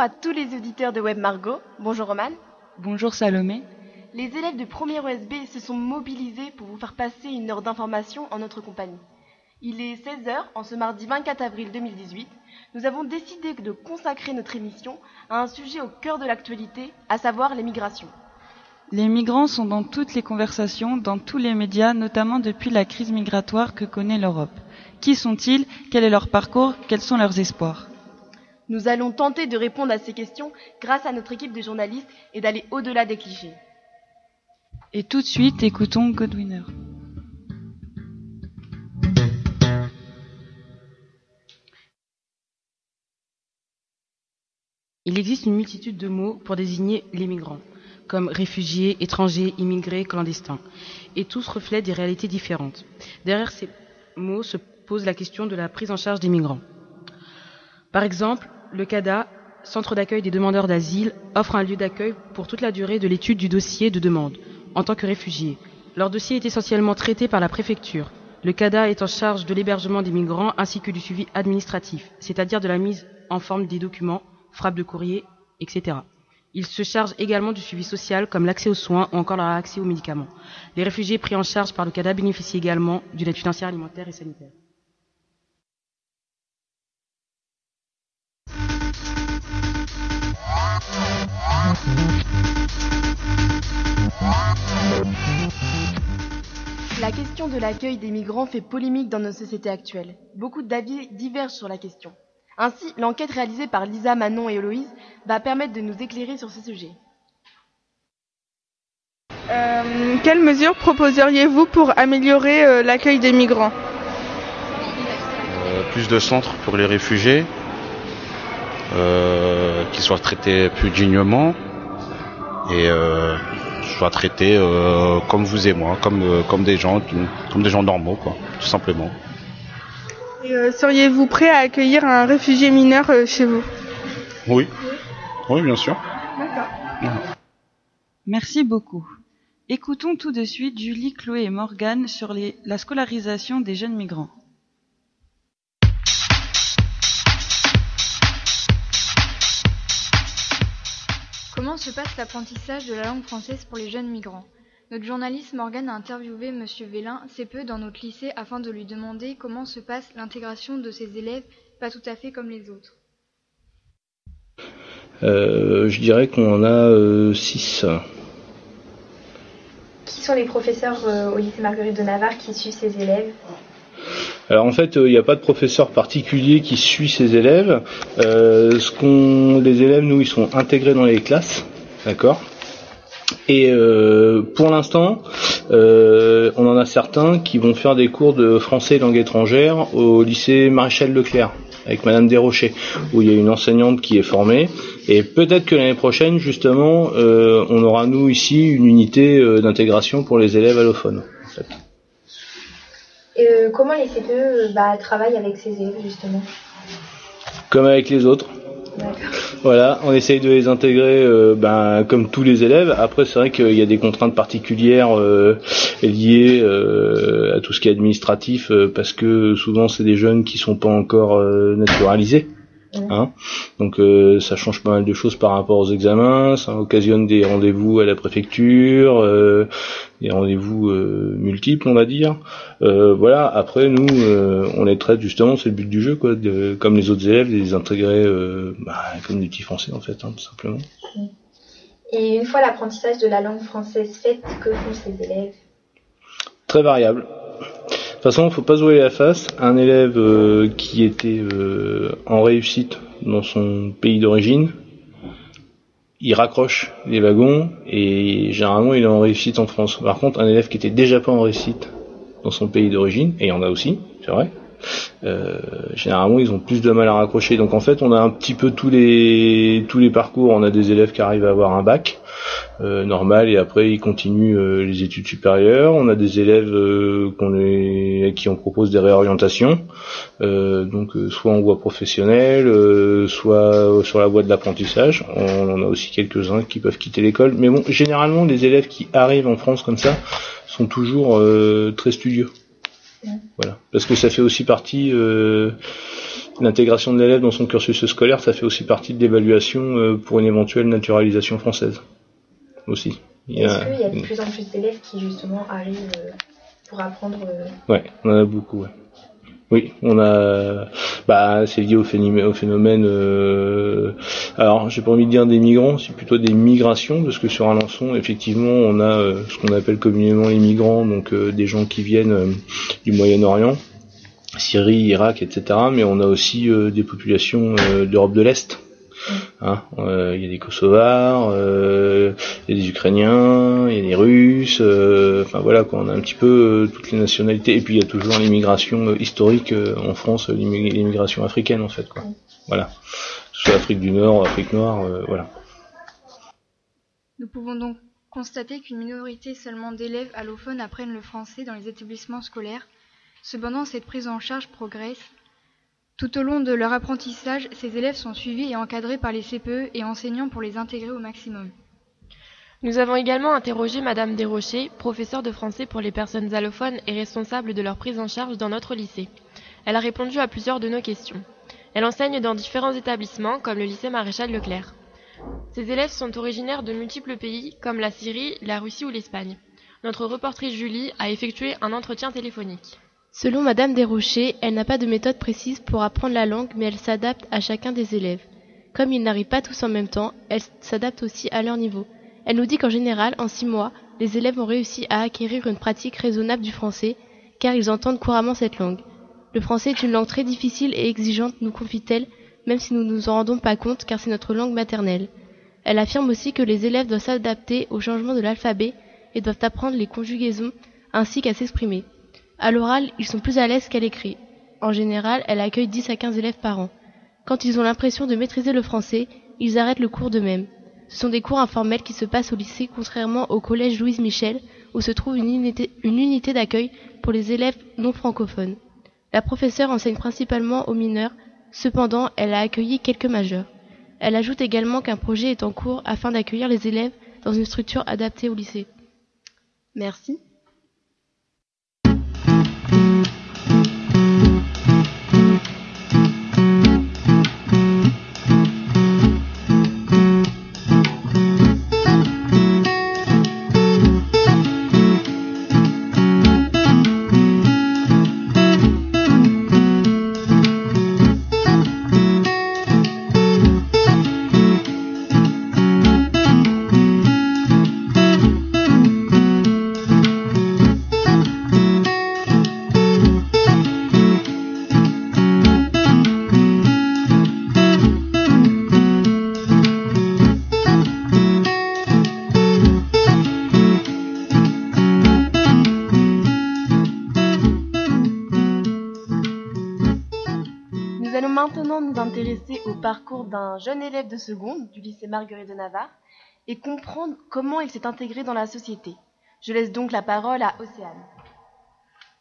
à tous les auditeurs de Web Margot. Bonjour Roman. Bonjour Salomé. Les élèves de première OSB se sont mobilisés pour vous faire passer une heure d'information en notre compagnie. Il est 16h en ce mardi 24 avril 2018. Nous avons décidé de consacrer notre émission à un sujet au cœur de l'actualité, à savoir les migrations. Les migrants sont dans toutes les conversations, dans tous les médias, notamment depuis la crise migratoire que connaît l'Europe. Qui sont-ils? Quel est leur parcours? Quels sont leurs espoirs? Nous allons tenter de répondre à ces questions grâce à notre équipe de journalistes et d'aller au-delà des clichés. Et tout de suite, écoutons Godwinner. Il existe une multitude de mots pour désigner les migrants, comme réfugiés, étrangers, immigrés, clandestins, et tous reflètent des réalités différentes. Derrière ces mots se pose la question de la prise en charge des migrants. Par exemple, le CADA, Centre d'accueil des demandeurs d'asile, offre un lieu d'accueil pour toute la durée de l'étude du dossier de demande, en tant que réfugiés. Leur dossier est essentiellement traité par la préfecture. Le CADA est en charge de l'hébergement des migrants ainsi que du suivi administratif, c'est-à-dire de la mise en forme des documents, frappe de courrier, etc. Il se charge également du suivi social comme l'accès aux soins ou encore leur accès aux médicaments. Les réfugiés pris en charge par le CADA bénéficient également d'une aide financière alimentaire et sanitaire. La question de l'accueil des migrants fait polémique dans nos sociétés actuelles. Beaucoup d'avis divergent sur la question. Ainsi, l'enquête réalisée par Lisa, Manon et Héloïse va permettre de nous éclairer sur ce sujet. Euh, quelles mesures proposeriez-vous pour améliorer euh, l'accueil des migrants? Euh, plus de centres pour les réfugiés, euh, qui soient traités plus dignement et euh, soient traités euh, comme vous et moi, comme, euh, comme des gens, comme des gens normaux, quoi, tout simplement. Et, euh, Seriez-vous prêt à accueillir un réfugié mineur euh, chez vous? Oui, oui, bien sûr. Merci beaucoup. Écoutons tout de suite Julie, Chloé et Morgane sur les- la scolarisation des jeunes migrants. Comment se passe l'apprentissage de la langue française pour les jeunes migrants? Notre journaliste Morgane a interviewé M. Vélin, peu dans notre lycée, afin de lui demander comment se passe l'intégration de ces élèves pas tout à fait comme les autres. Euh, je dirais qu'on en a 6. Qui sont les professeurs euh, au lycée Marguerite de Navarre qui suivent ces élèves? Alors en fait, il n'y a pas de professeur particulier qui suit ses élèves. Euh, ce qu'on, les élèves, nous, ils sont intégrés dans les classes, d'accord? Et euh, pour l'instant, euh, on en a certains qui vont faire des cours de français et langue étrangère au lycée Maréchal Leclerc avec Madame Desrochers, où il y a une enseignante qui est formée. Et peut-être que l'année prochaine, justement, euh, on aura nous ici une unité euh, d'intégration pour les élèves allophones. Et euh, comment les CPE euh, bah, travaillent avec ces élèves justement? Comme avec les autres. Voilà, on essaye de les intégrer euh, ben, comme tous les élèves. Après, c'est vrai qu'il y a des contraintes particulières euh, liées euh, à tout ce qui est administratif, parce que souvent c'est des jeunes qui sont pas encore euh, Hein Donc euh, ça change pas mal de choses par rapport aux examens, ça occasionne des rendez-vous à la préfecture, euh, des rendez-vous euh, multiples on va dire. Voilà, après nous on les traite justement, c'est le but du jeu quoi, de, comme les autres élèves, de les intégrer bah, comme des petits français en fait, hein, tout simplement. Et une fois l'apprentissage de la langue française fait, que font ces élèves? Très variable. Toute façon, faut pas voiler la face. Un élève euh, qui était euh, en réussite dans son pays d'origine, il raccroche les wagons et généralement il est en réussite en France. Par contre, un élève qui était déjà pas en réussite dans son pays d'origine, et il y en a aussi, c'est vrai, euh, généralement ils ont plus de mal à raccrocher. Donc en fait, on a un petit peu tous les tous les parcours. On a des élèves qui arrivent à avoir un bac euh, normal et après ils continuent euh, les études supérieures. On a des élèves qu'on qui on propose des réorientations, donc soit en voie professionnelle, soit sur la voie de l'apprentissage. On en a aussi quelques-uns qui peuvent quitter l'école. Mais bon, généralement les élèves qui arrivent en France comme ça sont toujours très studieux. Voilà, parce que ça fait aussi partie euh, l'intégration de l'élève dans son cursus scolaire, ça fait aussi partie de l'évaluation pour une éventuelle naturalisation française. Aussi. Est-ce qu'il y a de plus en plus d'élèves qui justement arrivent pour apprendre Ouais, on en a beaucoup. Ouais. Oui, on a, bah, c'est lié au phénomène. Au phénomène euh... Alors, j'ai pas envie de dire des migrants, c'est plutôt des migrations, parce que sur Alençon, effectivement, on a euh, ce qu'on appelle communément les migrants, donc euh, des gens qui viennent euh, du Moyen-Orient, Syrie, Irak, etc. Mais on a aussi des populations d'Europe de l'Est Hein, euh, il y a des Kosovars, euh, il y a des Ukrainiens, il y a des Russes, euh, enfin voilà on a un petit peu toutes les nationalités. Et puis il y a toujours l'immigration historique en France, l'immigration africaine en fait quoi. Voilà, soit Afrique du Nord, Afrique noire, voilà. Nous pouvons donc constater qu'une minorité seulement d'élèves allophones apprennent le français dans les établissements scolaires. Cependant, cette prise en charge progresse tout au long de leur apprentissage, ces élèves sont suivis et encadrés par les CPE et enseignants pour les intégrer au maximum. Nous avons également interrogé Madame Desrochers, professeure de français pour les personnes allophones et responsable de leur prise en charge dans notre lycée. Elle a répondu à plusieurs de nos questions. Elle enseigne dans différents établissements comme le lycée Maréchal Leclerc. Ces élèves sont originaires de multiples pays comme la Syrie, la Russie ou l'Espagne. Notre reportrice Julie a effectué un entretien téléphonique. Selon Madame Desrochers, elle n'a pas de méthode précise pour apprendre la langue, mais elle s'adapte à chacun des élèves. Comme ils n'arrivent pas tous en même temps, elle s'adapte aussi à leur niveau. Elle nous dit qu'en général, en six mois, les élèves ont réussi à acquérir une pratique raisonnable du français, car ils entendent couramment cette langue. Le français est une langue très difficile et exigeante, nous confie-t-elle, même si nous ne nous en rendons pas compte, car c'est notre langue maternelle. Elle affirme aussi que les élèves doivent s'adapter au changement de l'alphabet et doivent apprendre les conjugaisons ainsi qu'à s'exprimer. À l'oral, ils sont plus à l'aise qu'à l'écrit. En général, elle accueille 10 à 15 élèves par an. Quand ils ont l'impression de maîtriser le français, ils arrêtent le cours d'eux-mêmes. Ce sont des cours informels qui se passent au lycée, contrairement au collège Louise Michel, où se trouve une unité, une unité d'accueil pour les élèves non francophones. La professeure enseigne principalement aux mineurs, cependant elle a accueilli quelques majeurs. Elle ajoute également qu'un projet est en cours afin d'accueillir les élèves dans une structure adaptée au lycée. Merci. D'un jeune élève de seconde du lycée Marguerite de Navarre et comprendre comment il s'est intégré dans la société. Je laisse donc la parole à Océane.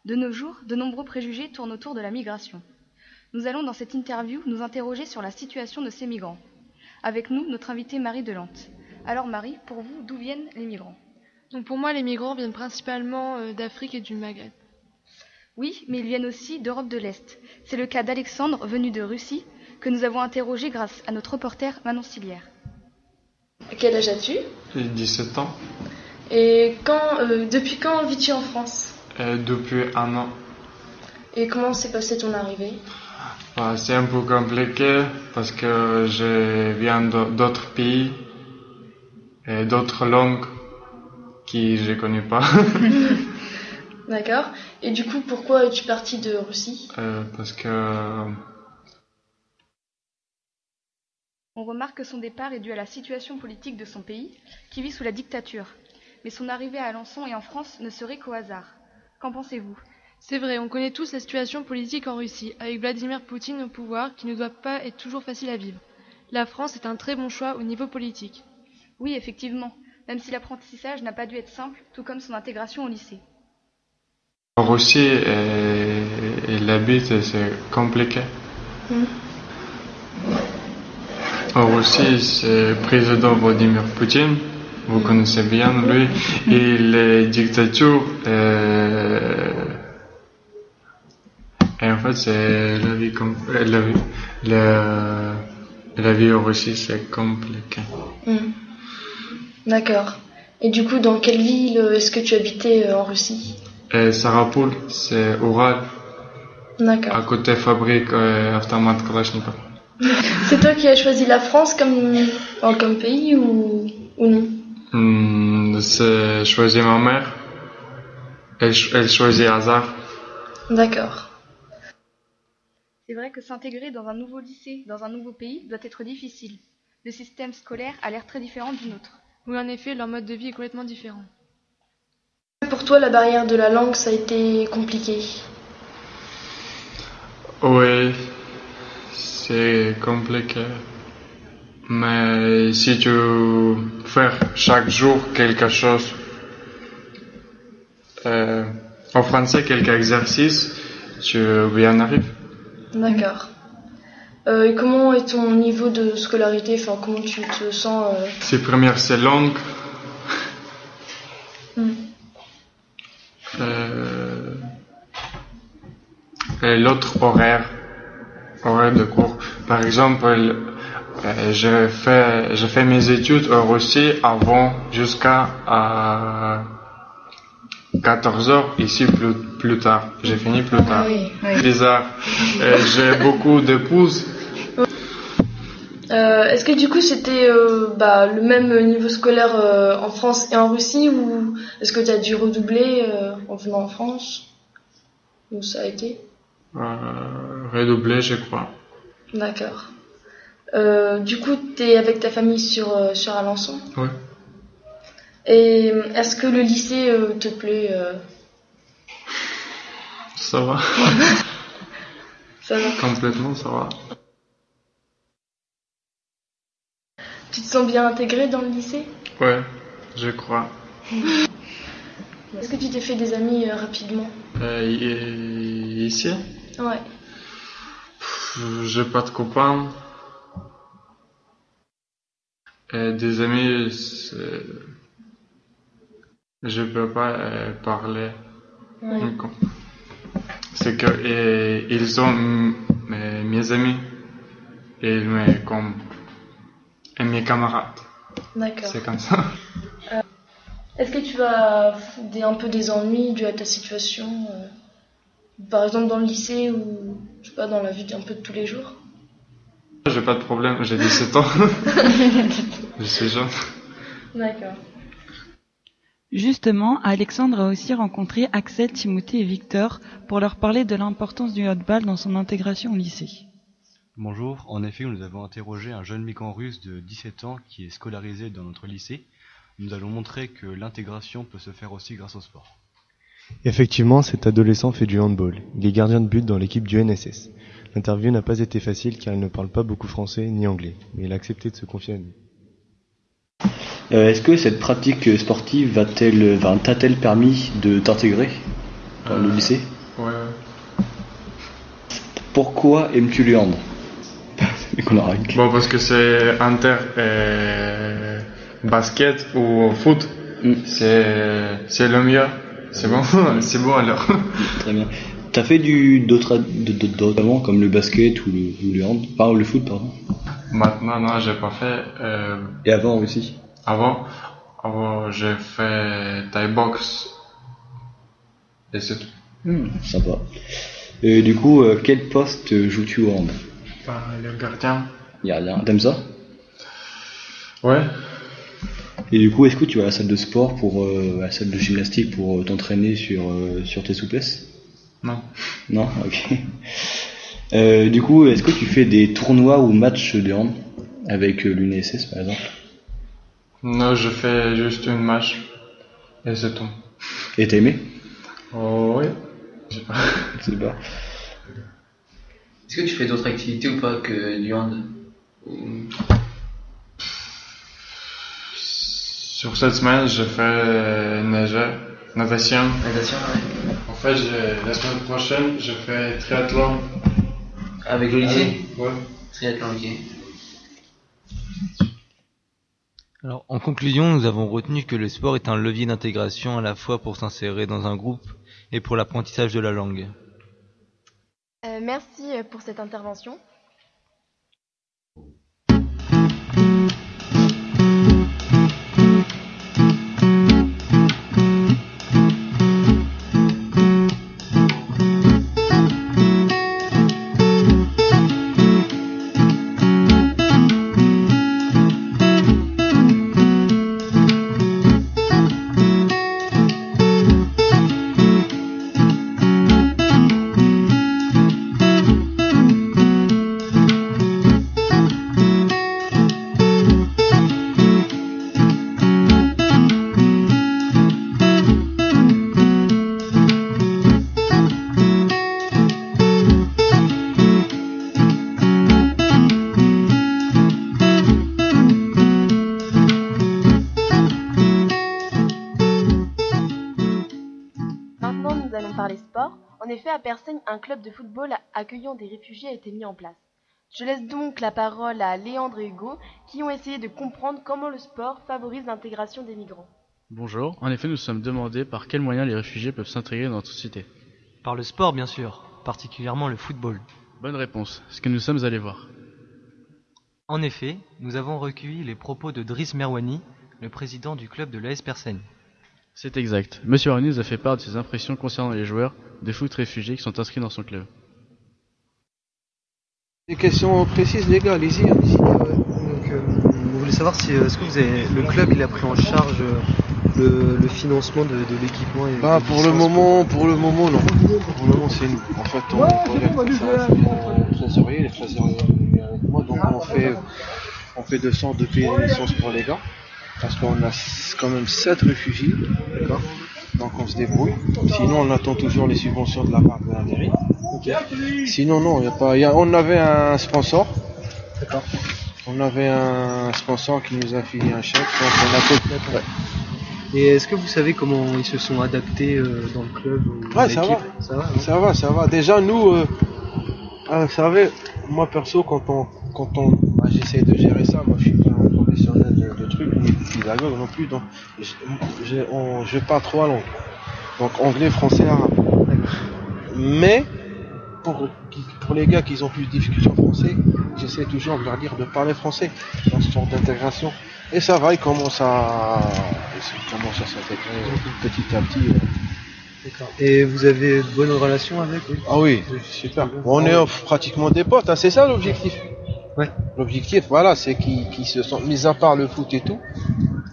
De nos jours, de nombreux préjugés tournent autour de la migration. Nous allons dans cette interview nous interroger sur la situation de ces migrants. Avec nous, notre invitée Marie Delante. Alors Marie, pour vous, d'où viennent les migrants? Donc pour moi, les migrants viennent principalement euh, d'Afrique et du Maghreb. Oui, mais ils viennent aussi d'Europe de l'Est. C'est le cas d'Alexandre, venu de Russie, que nous avons interrogé grâce à notre reporter Manon Silière. Quel âge as-tu? J'ai 17 ans. Et quand, euh, depuis quand vis-tu en France? Euh, Depuis un an. Et comment s'est passée ton arrivée? Bah, C'est un peu compliqué parce que je viens d'autres pays et d'autres langues qui je ne connais pas. D'accord. Et du coup, pourquoi es-tu parti de Russie? Euh, Parce que On remarque que son départ est dû à la situation politique de son pays, qui vit sous la dictature. Mais son arrivée à Alençon et en France ne serait qu'au hasard. Qu'en pensez-vous? C'est vrai, on connaît tous la situation politique en Russie, avec Vladimir Poutine au pouvoir, qui ne doit pas être toujours facile à vivre. La France est un très bon choix au niveau politique. Oui, effectivement, même si l'apprentissage n'a pas dû être simple, tout comme son intégration au lycée. En Russie, et, la vie, c'est compliqué? Hmm. En Russie, c'est président Vladimir Poutine. Vous connaissez bien lui. Et les dictatures, euh, en fait, c'est la vie comme euh, la vie, la, la vie en Russie, c'est compliqué. Hmm. D'accord. Et du coup, dans quelle ville euh, est-ce que tu habitais en Russie? Et Sarapul, c'est Ural, D'accord. à côté fabrique euh, automate Kalachnikov. C'est toi qui as choisi la France comme, enfin, comme pays ou, ou non Hmm, c'est choisi ma mère. Elle, elle choisit hasard. D'accord. C'est vrai que s'intégrer dans un nouveau lycée, dans un nouveau pays, doit être difficile. Le système scolaire a l'air très différent du nôtre. Oui, en effet, leur mode de vie est complètement différent. Pour toi, la barrière de la langue, ça a été compliqué? Oui, c'est compliqué. Mais si tu fais chaque jour quelque chose, euh, en français, quelques exercices, tu bien arrives. D'accord. Euh, et comment est ton niveau de scolarité? Enfin, comment tu te sens euh, C'est première, c'est langue. hmm. Euh, et l'autre horaire, de cours. Par exemple, euh, je fais, je fais mes études en Russie avant jusqu'à euh, 14 heures, ici plus, plus tard. J'ai fini plus tard. oui, oui. Bizarre. Euh, J'ai beaucoup d'épouses. Euh, Est-ce que du coup c'était euh, bah, le même niveau scolaire euh, en France et en Russie ou est-ce que tu as dû redoubler euh, en venant en France? Ou ça a été? Euh, redoublé, je crois. D'accord. Euh, du coup, tu es avec ta famille sur, euh, sur Alençon? Oui. Et euh, est-ce que le lycée euh, te plaît euh, Ça va. Ça va Complètement, ça va. Tu te sens bien intégré dans le lycée? Ouais, je crois. Est-ce que tu t'es fait des amis euh, rapidement? Euh, ici, Ouais. j'ai pas de copains. Et des amis, je peux pas euh, parler. Ouais. C'est que et, ils sont mes, mes amis. Et ils me comme et mes camarades. D'accord. C'est comme ça. Euh, Est-ce que tu as des, un peu des ennuis dus à ta situation euh, Par exemple dans le lycée ou je sais pas, dans la vie un peu de tous les jours J'ai pas de problème, j'ai 17 ans. je suis jeune. D'accord. Justement, Alexandre a aussi rencontré Axel, Timothée et Victor pour leur parler de l'importance du handball dans son intégration au lycée. Bonjour, en effet, nous avons interrogé un jeune migrant russe de 17 ans qui est scolarisé dans notre lycée. Nous allons montrer que l'intégration peut se faire aussi grâce au sport. Effectivement, cet adolescent fait du handball. Il est gardien de but dans l'équipe du NSS. L'interview n'a pas été facile car il ne parle pas beaucoup français ni anglais, mais il a accepté de se confier à nous. Euh, Est-ce que cette pratique sportive va-t-elle, va- t'a-t-elle permis de t'intégrer dans le lycée? Ouais, ouais. Pourquoi aimes-tu le hand? Bon, parce que c'est inter euh, basket ou foot. C'est, c'est le mieux. C'est bon, c'est bon alors. Très bien. T'as fait du d'autres avant comme le basket ou le, ou le hand, pas le foot pardon. Maintenant, non, j'ai pas fait. Euh, Et avant aussi. avant, avant j'ai fait Thai box. Et c'est tout. Hmm, sympa. Et du coup, euh, quel poste joues-tu au hand? Bah, le gardien. Y a rien. T'aimes ça? Ouais. Et du coup, est-ce que tu vas à la salle de sport pour euh, à la salle de gymnastique pour euh, t'entraîner sur euh, sur tes souplesses? Non. Non, ok. Euh, du coup, est-ce que tu fais des tournois ou matchs de hand avec euh, l'UNSS par exemple? Non, je fais juste une match. Et c'est tout. Et t'as aimé? Oh, oui. Je sais pas. Je sais pas. Est-ce que tu fais d'autres activités ou pas que du hand? Sur cette semaine, je fais euh, nager, natation. Natation, ouais. En fait, la semaine prochaine, je fais triathlon. Avec le lycée Ouais. Triathlon, ok. Alors, en conclusion, nous avons retenu que le sport est un levier d'intégration à la fois pour s'insérer dans un groupe et pour l'apprentissage de la langue. Euh, merci euh, pour cette intervention. Accueillant des réfugiés a été mis en place. Je laisse donc la parole à Léandre et Hugo, qui ont essayé de comprendre comment le sport favorise l'intégration des migrants. Bonjour, en effet nous sommes demandés par quels moyens les réfugiés peuvent s'intégrer dans notre société. Par le sport, bien sûr, particulièrement le football. Bonne réponse, ce que nous sommes allés voir. En effet, nous avons recueilli les propos de Driss Merwani, le président du club de l'AS Persaigne. C'est exact. Monsieur Arni nous a fait part de ses impressions concernant les joueurs de foot réfugiés qui sont inscrits dans son club. Des questions précises, les gars, allez-y. allez-y. Donc, euh, vous voulez savoir si euh, est-ce que vous avez le club il a pris en charge euh, le, le financement de, de l'équipement et Bah, pour le moment, pour le moment, non. Pour le moment, c'est nous. En fait, on les trésoriers, les trésoriers avec moi, donc on fait, on fait de sorte de payer les licences pour les gars, parce qu'on a quand même 7 réfugiés, d'accord donc on se débrouille. Sinon, on attend toujours les subventions de la part de la mairie. Sinon, non, y a pas. y a- on avait un sponsor. D'accord. On avait un sponsor qui nous a filé un chèque, donc on a fait. Ouais. Et est-ce que vous savez comment ils se sont adaptés euh, dans le club ou Ouais, ça va. l'équipe Ça va, Ça va, ça va. Déjà, nous, euh, ah, vous savez, moi perso, quand on, quand on, bah, j'essaie de gérer ça. Moi, je suis pas de trucs, ni non plus. Donc, je, on- je parle trois langues. Donc, anglais, français, arabe. Mais pour, pour les gars qui ont plus de difficultés en français, j'essaie toujours de leur dire de parler français dans ce genre d'intégration. Et ça va, ils commencent à, ils commencent à s'intégrer petit à petit. euh. D'accord. Et vous avez de bonnes relations avec eux? Ah oui, super. On est euh, pratiquement des potes, hein, c'est ça l'objectif. Ouais. L'objectif, voilà, c'est qu'ils qu'ils se sentent, mis à part le foot et tout,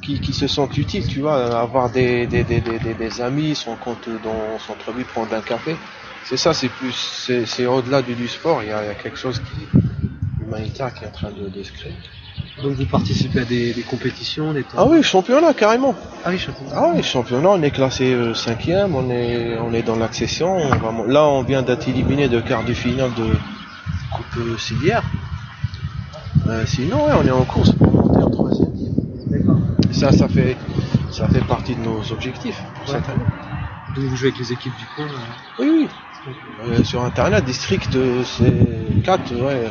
qui, qui se sentent utiles, tu vois, avoir des, des, des, des, des- amis, son compte dans son centre-ville, prendre un café. C'est ça, c'est plus, c'est au-delà du, du sport, il y, a, il y a quelque chose qui, humanitaire qui est en train de, de se créer. Donc vous participez à des, des compétitions, des Ah oui, championnat carrément. Ah oui, championnat. Ah oui, championnat, on est classé euh, cinquième, on est, on est dans l'accession. Là, on vient d'être éliminé de quart de finale de Coupe Civière. Euh, sinon, ouais, on est en course pour monter en troisième. Et Ça, ça fait, ça fait partie de nos objectifs pour cette année. Donc vous jouez avec les équipes du coin euh, Oui, oui. Euh, sur Internet, district, c'est 4, ouais.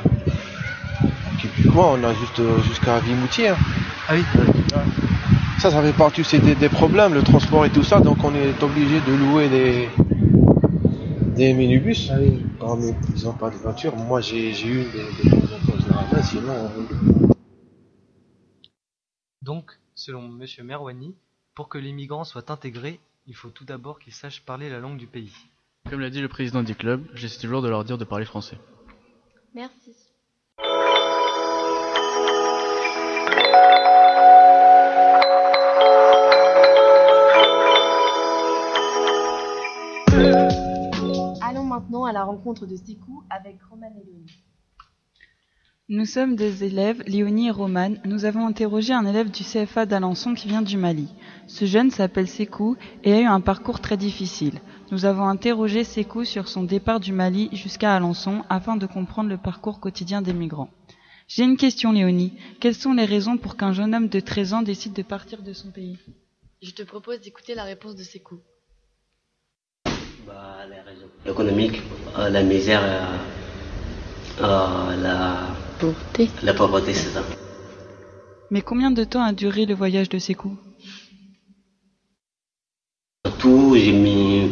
Équipe du coin, on a juste jusqu'à Vimoutier. hein. Ah oui Ça, ça fait partie des, des problèmes, le transport et tout ça, donc on est obligé de louer des, des minibus. Ah oui. Ils n'ont pas de voiture. Moi, j'ai j'ai eu des, des sinon on- Donc, selon M. Merwani, pour que les migrants soient intégrés, il faut tout d'abord qu'ils sachent parler la langue du pays. Comme l'a dit le président du club, j'essaie toujours de leur dire de parler français. Merci. Allons maintenant à la rencontre de Sikou avec Roman et Léonie. Nous sommes des élèves, Léonie et Romane. Nous avons interrogé un élève du CFA d'Alençon qui vient du Mali. Ce jeune s'appelle Sekou et a eu un parcours très difficile. Nous avons interrogé Sekou sur son départ du Mali jusqu'à Alençon afin de comprendre le parcours quotidien des migrants. J'ai une question, Léonie. Quelles sont les raisons pour qu'un jeune homme de 13 ans décide de partir de son pays? Je te propose d'écouter la réponse de Sekou. Bah, les raisons économiques, euh, la misère, euh, euh, la pauvreté. La pauvreté, c'est ça. Mais combien de temps a duré le voyage de Sekou En tout, j'ai mis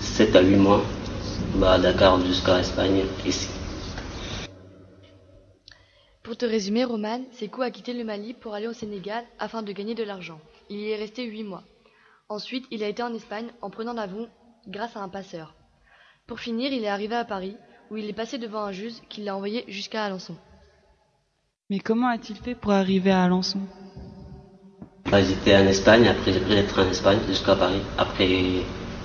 7 à 8 mois. bah, Dakar jusqu'à Espagne, ici. Pour te résumer, Roman, Sekou a quitté le Mali pour aller au Sénégal afin de gagner de l'argent. Il y est resté huit mois. Ensuite, il a été en Espagne en prenant l'avion grâce à un passeur. Pour finir, il est arrivé à Paris, où il est passé devant un juge qui l'a envoyé jusqu'à Alençon. Mais comment a-t-il fait pour arriver à Alençon? Bah, J'étais en Espagne, après j'ai pris le train en Espagne jusqu'à Paris. Après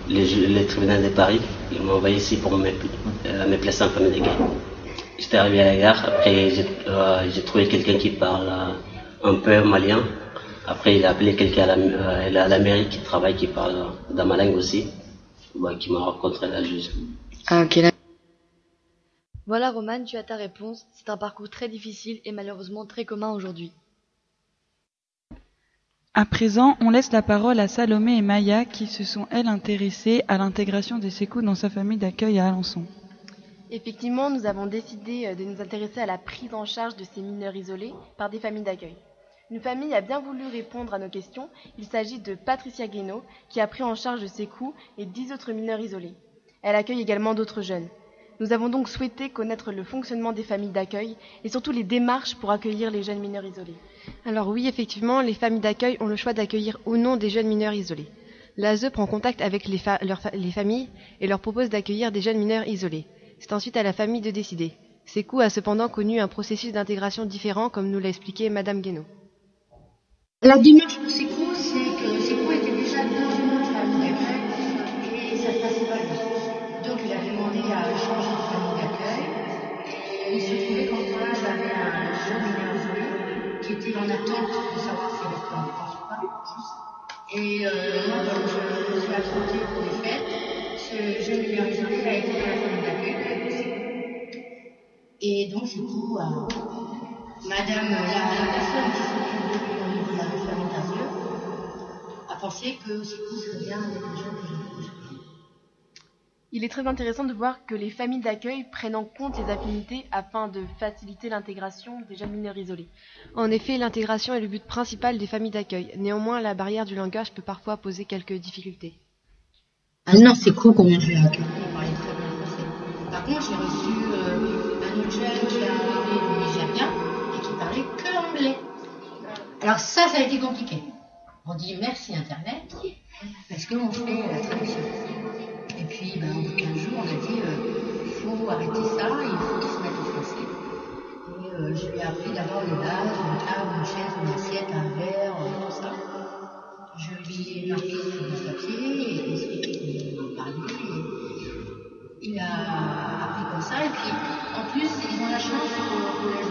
les tribunaux de Paris, ils m'ont envoyé ici pour me, euh, me placer en famille d'accueil. J'étais arrivé à la gare, après j'ai euh, trouvé quelqu'un qui parle euh, un peu malien. Après il a appelé quelqu'un à, la- euh, à la mairie qui travaille, qui parle dans ma langue aussi, bah, qui m'a rencontré la juge. Ah, ok. Voilà, Roman, tu as ta réponse. C'est un parcours très difficile et malheureusement très commun aujourd'hui. À présent, on laisse la parole à Salomé et Maya qui se sont, elles, intéressées à l'intégration des Sékou dans sa famille d'accueil à Alençon. Effectivement, nous avons décidé euh, de nous intéresser à la prise en charge de ces mineurs isolés par des familles d'accueil. Une famille a bien voulu répondre à nos questions. Il s'agit de Patricia Guénaud, qui a pris en charge Sekou et dix autres mineurs isolés. Elle accueille également d'autres jeunes. Nous avons donc souhaité connaître le fonctionnement des familles d'accueil et surtout les démarches pour accueillir les jeunes mineurs isolés. Alors oui, effectivement, les familles d'accueil ont le choix d'accueillir ou non des jeunes mineurs isolés. L'ASE prend contact avec les, fa- leurs fa- les familles et leur propose d'accueillir des jeunes mineurs isolés. C'est ensuite à la famille de décider. Sekou a cependant connu un processus d'intégration différent, comme nous l'a expliqué Madame Guénaud. La démarche pour Sekou, c'est en attente de savoir si elle en France ou pas. Et euh, moi, comme je me suis affrontée pour les fêtes, ce jeune mineur isolé a été dans la famille d'accueil. Et donc Sekou a Madame, la, la personne qui s'occupe de la famille d'Arrieux a pensé que Sekou serait bien avec les gens que je Il est très intéressant de voir que les familles d'accueil prennent en compte les affinités afin de faciliter l'intégration des jeunes mineurs isolés. En effet, l'intégration est le but principal des familles d'accueil. Néanmoins, la barrière du langage peut parfois poser quelques difficultés. Ah non, c'est cool combien je l'ai accueilli. Par contre, j'ai reçu euh, un autre jeune qui arrivé du Nigeria et qui parlait que anglais. Alors ça, ça a été compliqué. On dit merci Internet parce qu'on fait la traduction. Puis, ben, au bout de 15 jours, on a dit il faut arrêter ça, il faut se mettre au français. Et euh, je lui ai appris d'abord les bases, une table, une chaise, une assiette, un verre, euh, tout ça. Je lui ai marqué sur des papiers et expliqué il a appris comme ça. Et puis, en plus, ils ont la chance au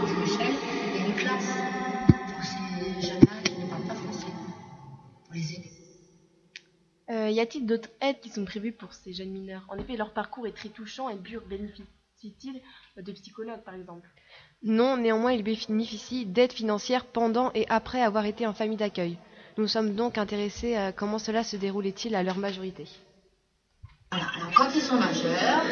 y a-t-il d'autres aides qui sont prévues pour ces jeunes mineurs? En effet, leur parcours est très touchant et dur. Bénéficient-ils de psychologues, par exemple? Non, néanmoins, ils bénéficient d'aides financières pendant et après avoir été en famille d'accueil. Nous sommes donc intéressés à comment cela se déroulait-il à leur majorité. Voilà, alors quand ils sont majeurs,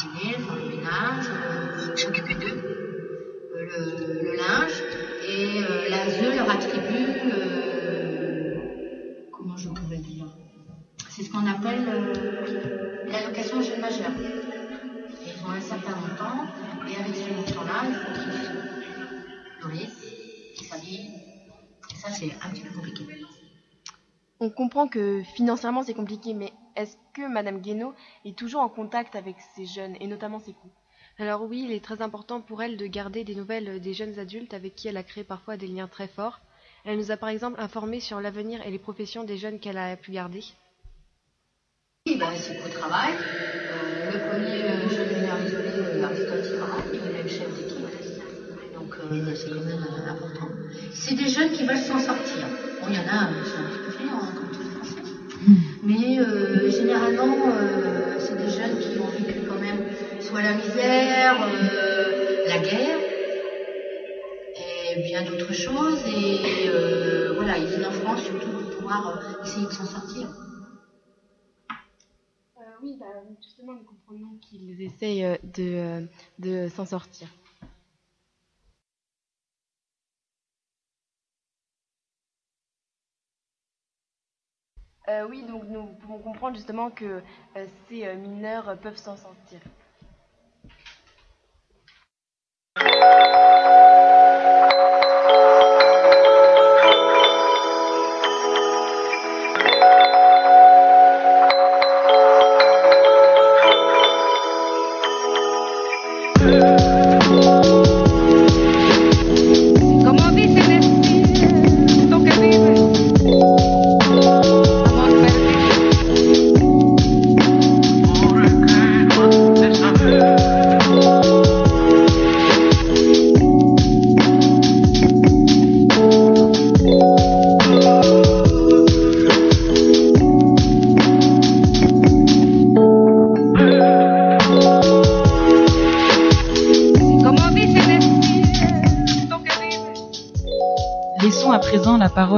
à magasiner, faire le ménage, euh, s'occuper d'eux, euh, le, linge, et euh, l'ASE leur attribue, euh, comment je pourrais dire, c'est ce qu'on appelle l'allocation jeune majeur. Ils ont un certain montant, et avec ce montant-là, il faut qu'ils se nourrissent, qu'ils s'habillent. Ça, c'est un petit peu compliqué. On comprend que financièrement c'est compliqué, mais est-ce que Madame Guénaud est toujours en contact avec ces jeunes, et notamment ses coûts Alors oui, il est très important pour elle de garder des nouvelles des jeunes adultes avec qui elle a créé parfois des liens très forts. Elle nous a par exemple informé sur l'avenir et les professions des jeunes qu'elle a pu garder. Oui, ben, c'est au travail. Euh, le premier euh, jeune mineur isolé, euh, Aristote, il est même chef d'équipe. Donc, euh, c'est quand même euh, important. C'est des jeunes qui veulent s'en sortir. Bon, il y en a, euh, qui sont un petit peu fainéants, hein, Mais euh, généralement, euh, c'est des jeunes qui ont vécu quand même soit la misère, euh, la guerre, et bien d'autres choses. Et voilà, ils viennent en France surtout pour pouvoir essayer de s'en sortir. oui, bah, justement, nous comprenons qu'ils essayent de s'en sortir. Euh, oui, donc nous pouvons comprendre justement que euh, ces euh, mineurs peuvent s'en sortir.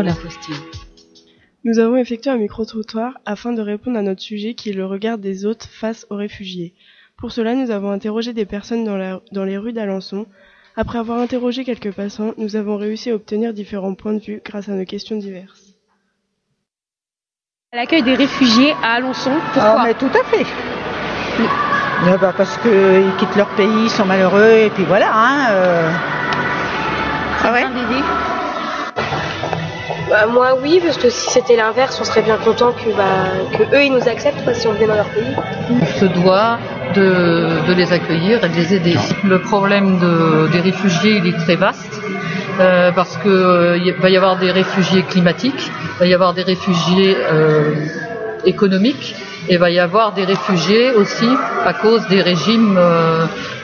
Parole à Faustine. Nous avons effectué un micro-trottoir afin de répondre à notre sujet qui est le regard des autres face aux réfugiés. Pour cela, nous avons interrogé des personnes dans, la- dans les rues d'Alençon. Après avoir interrogé quelques passants, nous avons réussi à obtenir différents points de vue grâce à nos questions diverses. L'accueil des réfugiés à Alençon, pourquoi Ah, mais tout à fait. Eh ben, parce qu'ils quittent leur pays, ils sont malheureux, et puis voilà. Hein, euh. Ah ouais? Bah, moi oui, parce que si c'était l'inverse, on serait bien content que, bah, eux ils nous acceptent si on venait dans leur pays. On se doit de, les accueillir et de les aider. Le problème de- des réfugiés, il est très vaste. euh, parce que euh, va y avoir des réfugiés climatiques, il va y avoir des réfugiés euh, économiques, et il va y avoir des réfugiés aussi à cause des régimes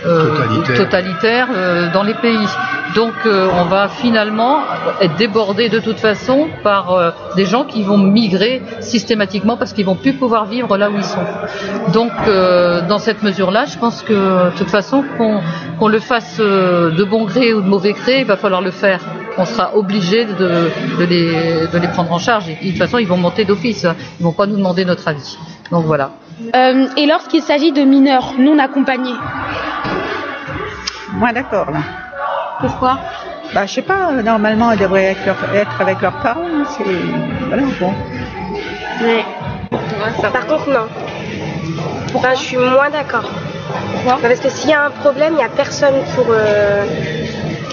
euh, totalitaires euh, dans les pays. Donc euh, on va finalement être débordé de toute façon par des gens qui vont migrer systématiquement parce qu'ils vont plus pouvoir vivre là où ils sont. Donc dans cette mesure-là, je pense que de toute façon qu'on le fasse de bon gré ou de mauvais gré, il va falloir le faire. On sera obligé de, de, les, de les prendre en charge. Et de toute façon, ils vont monter d'office. Ils vont pas nous demander notre avis. Donc voilà. Euh, Et lorsqu'il s'agit de mineurs non accompagnés Moins d'accord, là. Pourquoi? Bah, je sais pas, normalement, ils devraient être, leur- être avec leurs parents. hein, C'est. Voilà, bon. Ouais. Par contre, non. Enfin, je suis moins d'accord. Bah, Parce que s'il y a un problème, il n'y a personne pour. euh,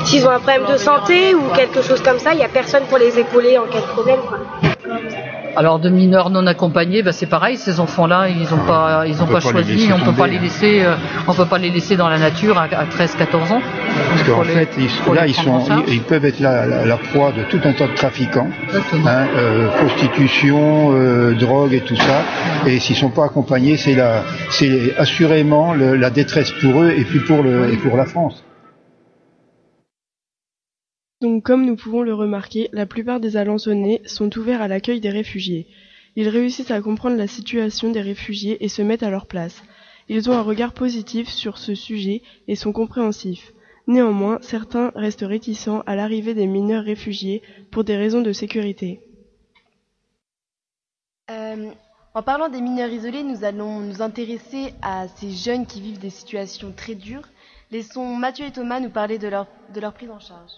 S'ils ont un problème de santé ou quelque chose comme ça, il n'y a personne pour les épauler en cas de problème. Quoi. Alors de mineurs non accompagnés, bah, c'est pareil. Ces enfants-là, ils n'ont pas, ils ont pas pas les choisi. On peut pas les laisser, euh, on peut pas les laisser dans la nature à, à 13-14 ans. Parce qu'en les- fait, ils, là, ils, sont, ils, ils peuvent être la, la, la proie de tout un tas de trafiquants, hein, euh, prostitution, euh, drogue et tout ça. Et s'ils sont pas accompagnés, c'est la, c'est assurément le- la détresse pour eux et puis pour le, et pour la France. Donc, comme nous pouvons le remarquer, la plupart des Alençonnais sont ouverts à l'accueil des réfugiés. Ils réussissent à comprendre la situation des réfugiés et se mettent à leur place. Ils ont un regard positif sur ce sujet et sont compréhensifs. Néanmoins, certains restent réticents à l'arrivée des mineurs réfugiés pour des raisons de sécurité. Euh, en parlant des mineurs isolés, nous allons nous intéresser à ces jeunes qui vivent des situations très dures. Laissons Mathieu et Thomas nous parler de leur, de leur prise en charge.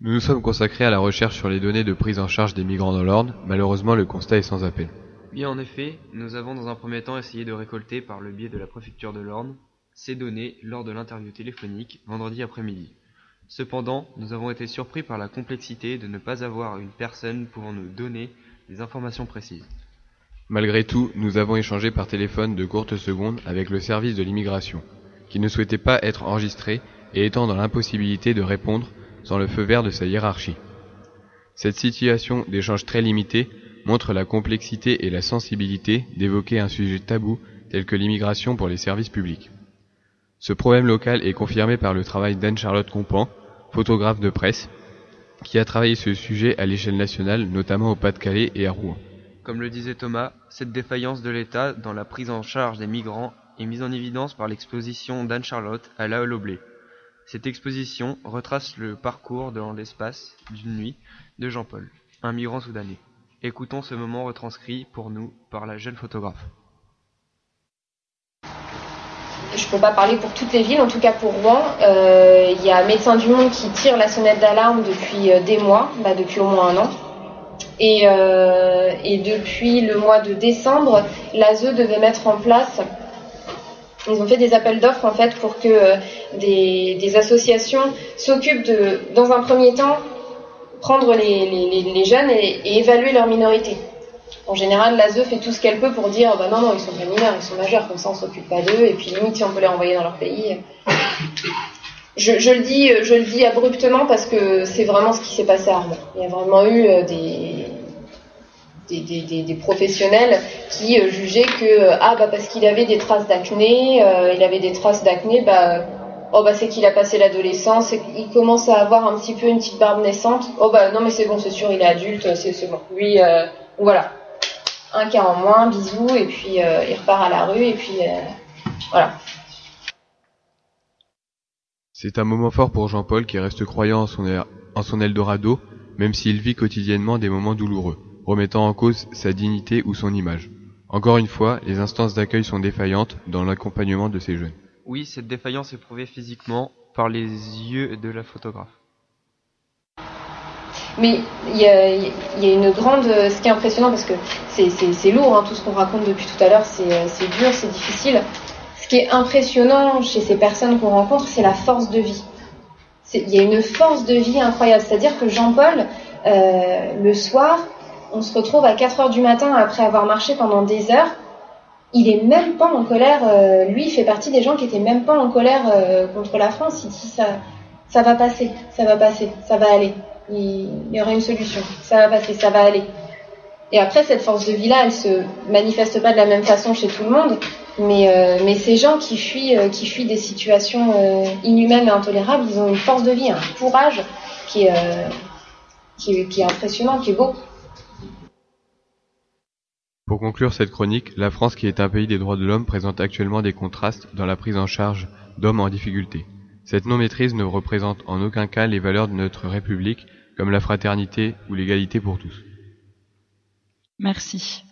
Nous nous sommes consacrés à la recherche sur les données de prise en charge des migrants dans l'ordre. Malheureusement, le constat est sans appel. Bien en effet, nous avons dans un premier temps essayé de récolter par le biais de la préfecture de l'Orne ces données lors de l'interview téléphonique vendredi après-midi. Cependant, nous avons été surpris par la complexité de ne pas avoir une personne pouvant nous donner des informations précises. Malgré tout, nous avons échangé par téléphone de courtes secondes avec le service de l'immigration, qui ne souhaitait pas être enregistré et étant dans l'impossibilité de répondre sans le feu vert de sa hiérarchie. Cette situation d'échange très limité montre la complexité et la sensibilité d'évoquer un sujet tabou tel que l'immigration pour les services publics. Ce problème local est confirmé par le travail d'Anne-Charlotte Compan, photographe de presse, qui a travaillé ce sujet à l'échelle nationale, notamment au Pas-de-Calais et à Rouen. Comme le disait Thomas, cette défaillance de l'État dans la prise en charge des migrants est mise en évidence par l'exposition d'Anne-Charlotte à La Holle au Blé. Cette exposition retrace le parcours dans l'espace d'une nuit de Jean-Paul, un migrant soudanais. Écoutons ce moment retranscrit pour nous par la jeune photographe. je peux pas parler pour toutes les villes, en tout cas pour Rouen, euh, il y a Médecins du Monde qui tire la sonnette d'alarme depuis euh, des mois, bah, depuis au moins un an. Et, euh, et depuis le mois de décembre, l'ASE devait mettre en place ils ont fait des appels d'offres en fait pour que euh, des, des associations s'occupent de, dans un premier temps, prendre les, les, jeunes et, évaluer leur minorité. En général, l'ASE fait tout ce qu'elle peut pour dire bah non, non, ils sont pas mineurs, ils sont majeurs, comme ça on s'occupe pas d'eux, et puis limite si on peut les renvoyer dans leur pays. Je, je, le dis, je le dis abruptement parce que c'est vraiment ce qui s'est passé à Rouen. Il y a vraiment eu euh, des, professionnels qui euh, jugeaient que ah bah parce qu'il avait des traces d'acné, euh, il avait des traces d'acné, bah oh bah c'est qu'il a passé l'adolescence, il commence à avoir un petit peu une petite barbe naissante. Oh bah non mais c'est bon, c'est sûr, il est adulte, c'est bon. Lui euh, voilà, un cas en moins, bisous et puis il repart à la rue et puis voilà. C'est un moment fort pour Jean-Paul qui reste croyant en son, en son Eldorado, même s'il vit quotidiennement des moments douloureux remettant en cause sa dignité ou son image. Encore une fois, les instances d'accueil sont défaillantes dans l'accompagnement de ces jeunes. Oui, cette défaillance est prouvée physiquement par les yeux de la photographe. Mais il y, y a, une grande... Ce qui est impressionnant, parce que c'est lourd, hein, tout ce qu'on raconte depuis tout à l'heure, c'est dur, c'est difficile. Ce qui est impressionnant chez ces personnes qu'on rencontre, c'est la force de vie. Il y a une force de vie incroyable. C'est-à-dire que Jean-Paul, euh, le soir, on se retrouve à 4 heures du matin après avoir marché pendant des heures. Il est même pas en colère. Euh, lui, il fait partie des gens qui étaient même pas en colère euh, contre la France. Il dit ça, ça va passer, ça va passer, ça va aller. Il, y aura une solution. Ça va passer, ça va aller. Et après, cette force de vie-là, elle se manifeste pas de la même façon chez tout le monde. Mais, euh, ces gens qui fuient, qui fuient des situations inhumaines et intolérables, ils ont une force de vie, un courage qui est, qui est impressionnant, qui est beau. Pour conclure cette chronique, la France qui est un pays des droits de l'homme présente actuellement des contrastes dans la prise en charge d'hommes en difficulté. Cette non-maîtrise ne représente en aucun cas les valeurs de notre République comme la fraternité ou l'égalité pour tous. Merci.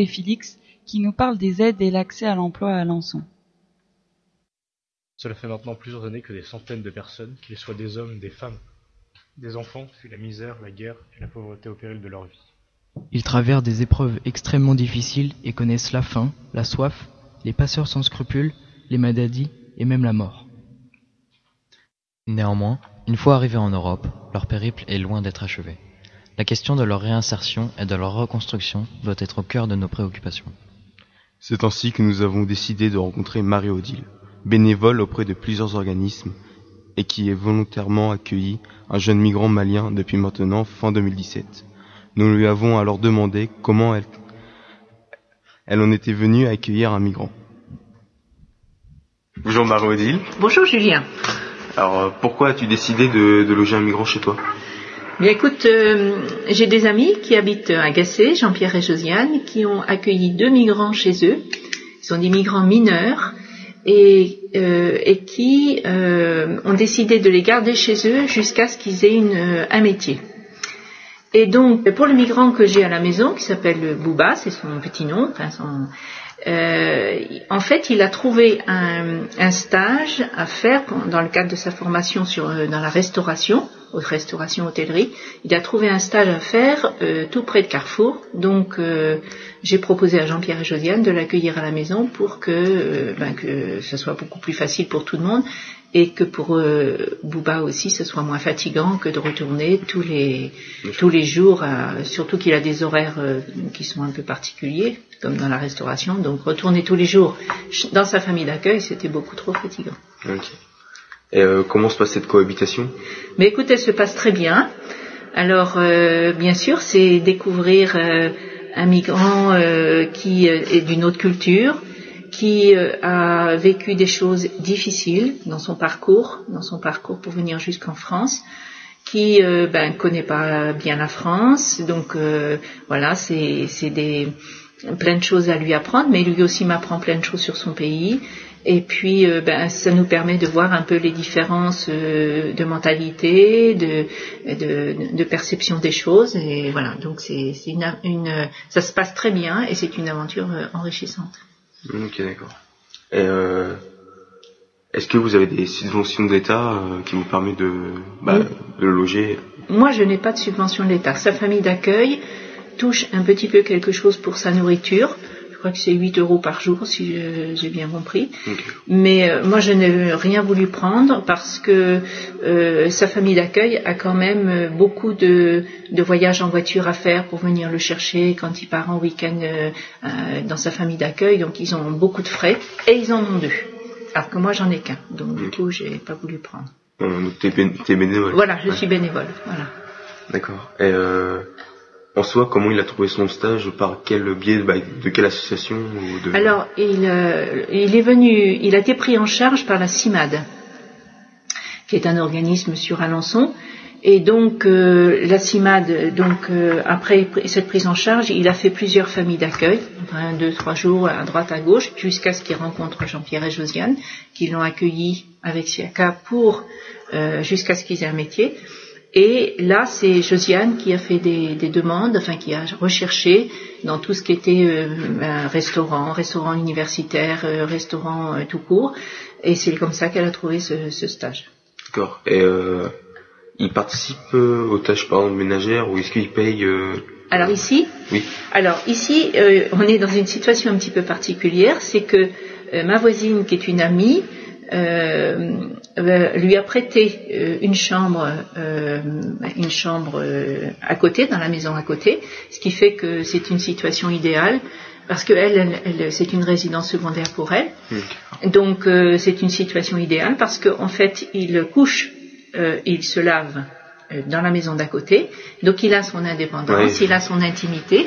Et Félix qui nous parlent des aides et l'accès à l'emploi à Alençon. Cela fait maintenant plusieurs années que des centaines de personnes, qu'ils soient des hommes, des femmes, des enfants, fuient la misère, la guerre et la pauvreté au péril de leur vie. Ils traversent des épreuves extrêmement difficiles et connaissent la faim, la soif, les passeurs sans scrupules, les maladies et même la mort. Néanmoins, une fois arrivés en Europe, leur périple est loin d'être achevé. La question de leur réinsertion et de leur reconstruction doit être au cœur de nos préoccupations. C'est ainsi que nous avons décidé de rencontrer Marie-Odile, bénévole auprès de plusieurs organismes et qui est volontairement accueilli un jeune migrant malien depuis maintenant fin 2017. Nous lui avons alors demandé comment elle, elle en était venue à accueillir un migrant. Bonjour Marie-Odile. Bonjour Julien. Alors pourquoi as-tu décidé de, de loger un migrant chez toi? Bien écoute, euh, j'ai des amis qui habitent à Gassé, Jean-Pierre et Josiane, qui ont accueilli deux migrants chez eux. Ils sont des migrants mineurs et, euh, et qui euh, ont décidé de les garder chez eux jusqu'à ce qu'ils aient une, un métier. Et donc, pour le migrant que j'ai à la maison, qui s'appelle Bouba, c'est son petit nom, enfin son, euh, en fait, il a trouvé un, stage à faire dans le cadre de sa formation sur, dans la restauration restauration hôtellerie. Il a trouvé un stage à faire euh, tout près de Carrefour. Donc euh, j'ai proposé à Jean-Pierre et Josiane de l'accueillir à la maison pour que, euh, ben, que ce soit beaucoup plus facile pour tout le monde et que pour euh, Bouba aussi ce soit moins fatigant que de retourner tous les tous les jours, à- surtout qu'il a des horaires euh, qui sont un peu particuliers comme dans la restauration. Donc retourner tous les jours dans sa famille d'accueil, c'était beaucoup trop fatigant. Et euh, comment se passe cette cohabitation? Mais écoute, elle se passe très bien. Alors, euh, bien sûr, c'est découvrir un migrant qui est d'une autre culture, qui euh, a vécu des choses difficiles dans son parcours, dans son parcours pour venir jusqu'en France, qui euh, ben connaît pas bien la France, donc euh, voilà, c'est des plein de choses à lui apprendre, mais lui aussi m'apprend plein de choses sur son pays. Et puis, ben, ça nous permet de voir un peu les différences euh, de mentalité, de, de, de perception des choses. Et voilà, donc c'est une, une, ça se passe très bien et c'est une aventure enrichissante. Ok, d'accord. Et euh, est-ce que vous avez des subventions d'État euh, qui vous permettent de, bah, Oui. de loger? Moi, je n'ai pas de subvention de l'État. Sa famille d'accueil touche un petit peu quelque chose pour sa nourriture. Je crois que c'est 8 euros par jour, si j'ai bien compris. Mais euh, moi, je n'ai rien voulu prendre parce que euh, sa famille d'accueil a quand même euh, beaucoup de, de voyages en voiture à faire pour venir le chercher quand il part en week-end euh, dans sa famille d'accueil. Donc, ils ont beaucoup de frais et ils en ont deux. Alors que moi, j'en ai qu'un. Donc, du coup, j'ai pas voulu prendre. donc T'es bén- t'es bénévole Voilà, je Ouais. suis bénévole. Voilà. D'accord. Et en soi, comment il a trouvé son stage Par quel biais bah, De quelle association ou de... Alors, il, euh, il est venu, il a été pris en charge par la CIMAD, qui est un organisme sur Alençon. Et donc, euh, la CIMAD, donc, euh, après cette prise en charge, il a fait plusieurs familles d'accueil, un, deux, trois jours, à droite, à gauche, jusqu'à ce qu'il rencontre Jean-Pierre et Josiane, qui l'ont accueilli avec Siaka pour, euh, jusqu'à ce qu'ils aient un métier. Et là, c'est Josiane qui a fait des, des demandes, enfin qui a recherché dans tout ce qui était euh, un restaurant, restaurant universitaire, euh, restaurant euh, tout court. Et c'est comme ça qu'elle a trouvé ce, ce stage. D'accord. Et il participe aux tâches par exemple ménagères ou est-ce qu'il paye Alors ici, Oui. alors ici, on est dans une situation un petit peu particulière, c'est que ma voisine, qui est une amie, euh, lui a prêté euh, une chambre, euh, une chambre euh, à côté, dans la maison à côté, ce qui fait que c'est une situation idéale. Parce que elle, elle- elle- c'est une résidence secondaire pour elle, donc euh, c'est une situation idéale parce qu'en fait il couche, euh, il se lave euh, dans la maison d'à côté, donc il a son indépendance, il a son intimité,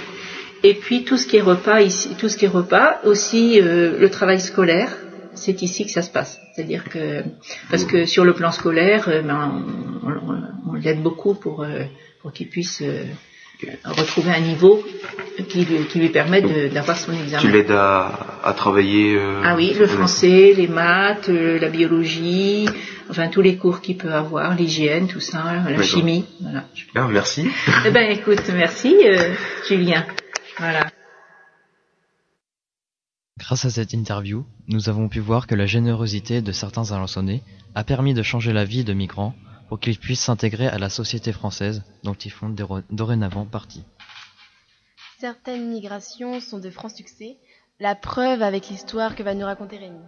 et puis tout ce qui est repas ici, tout ce qui est repas, aussi euh, le travail scolaire, c'est ici que ça se passe. C'est-à-dire que parce que sur le plan scolaire, euh, ben, on, on- on l'aide beaucoup pour euh, pour qu'il puisse euh, retrouver un niveau qui lui, qui lui permet d'avoir son examen. Tu l'aides à, à travailler euh, Ah oui, le français, les maths, euh, la biologie, enfin tous les cours qu'il peut avoir, l'hygiène, tout ça, la chimie, voilà. Ah, merci. eh ben écoute, merci euh, Julien. Voilà. Grâce à cette interview, nous avons pu voir que la générosité de certains Alençonnais a permis de changer la vie de migrants pour qu'ils puissent s'intégrer à la société française dont ils font dorénavant partie. Certaines migrations sont de francs succès, la preuve avec l'histoire que va nous raconter Rémi.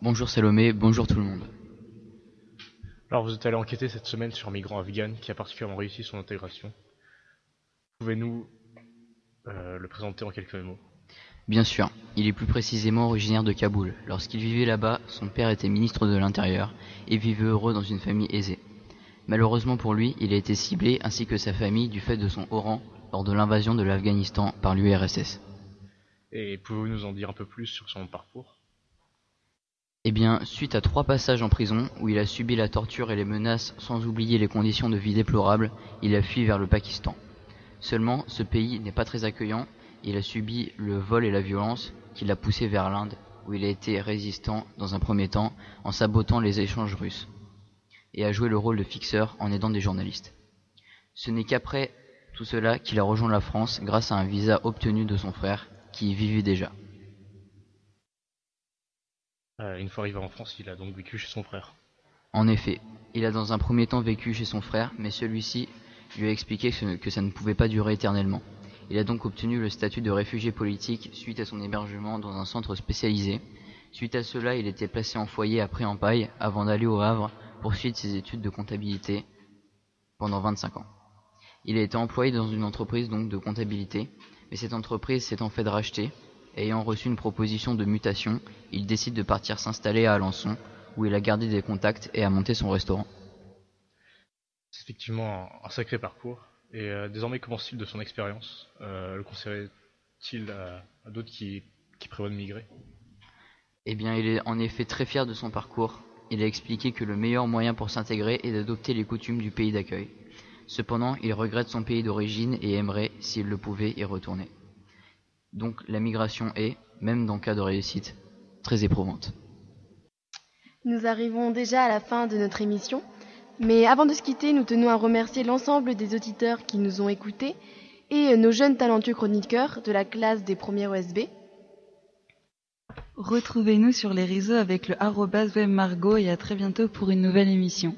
Bonjour Salomé, bonjour tout le monde. Alors vous êtes allé enquêter cette semaine sur un migrant afghan qui a particulièrement réussi son intégration. Pouvez-nous euh, le présenter en quelques mots? Bien sûr, il est plus précisément originaire de Kaboul. Lorsqu'il vivait là-bas, son père était ministre de l'Intérieur et vivait heureux dans une famille aisée. Malheureusement pour lui, il a été ciblé ainsi que sa famille du fait de son haut rang lors de l'invasion de l'Afghanistan par l'URSS. Et pouvez-vous nous en dire un peu plus sur son parcours? Eh bien, suite à trois passages en prison où il a subi la torture et les menaces sans oublier les conditions de vie déplorables, il a fui vers le Pakistan. Seulement, ce pays n'est pas très accueillant, il a subi le vol et la violence qui l'a poussé vers l'Inde, où il a été résistant dans un premier temps en sabotant les échanges russes, et a joué le rôle de fixeur en aidant des journalistes. Ce n'est qu'après tout cela qu'il a rejoint la France grâce à un visa obtenu de son frère, qui y vivait déjà. Euh, Une fois arrivé en France, il a donc vécu chez son frère. En effet, il a dans un premier temps vécu chez son frère, mais celui-ci lui a expliqué que, que ça ne pouvait pas durer éternellement. Il a donc obtenu le statut de réfugié politique suite à son hébergement dans un centre spécialisé. Suite à cela, il était placé en foyer après en paille avant d'aller au Havre poursuivre ses études de comptabilité pendant 25 ans. Il a été employé dans une entreprise donc de comptabilité, mais cette entreprise s'est en fait rachetée. Ayant reçu une proposition de mutation, il décide de partir s'installer à Alençon, où il a gardé des contacts et a monté son restaurant. C'est effectivement un sacré parcours. Et euh, désormais, comment style de son expérience euh, Le conseillerait-il à, à d'autres qui, qui prévoient de migrer? Eh bien, il est en effet très fier de son parcours. Il a expliqué que le meilleur moyen pour s'intégrer est d'adopter les coutumes du pays d'accueil. Cependant, il regrette son pays d'origine et aimerait, s'il le pouvait, y retourner. Donc la migration est, même dans cas de réussite, très éprouvante. Nous arrivons déjà à la fin de notre émission, mais avant de se quitter, nous tenons à remercier l'ensemble des auditeurs qui nous ont écoutés et nos jeunes talentueux chroniqueurs de la classe des premiers OSB. Retrouvez-nous sur les réseaux avec le webmargot et à très bientôt pour une nouvelle émission.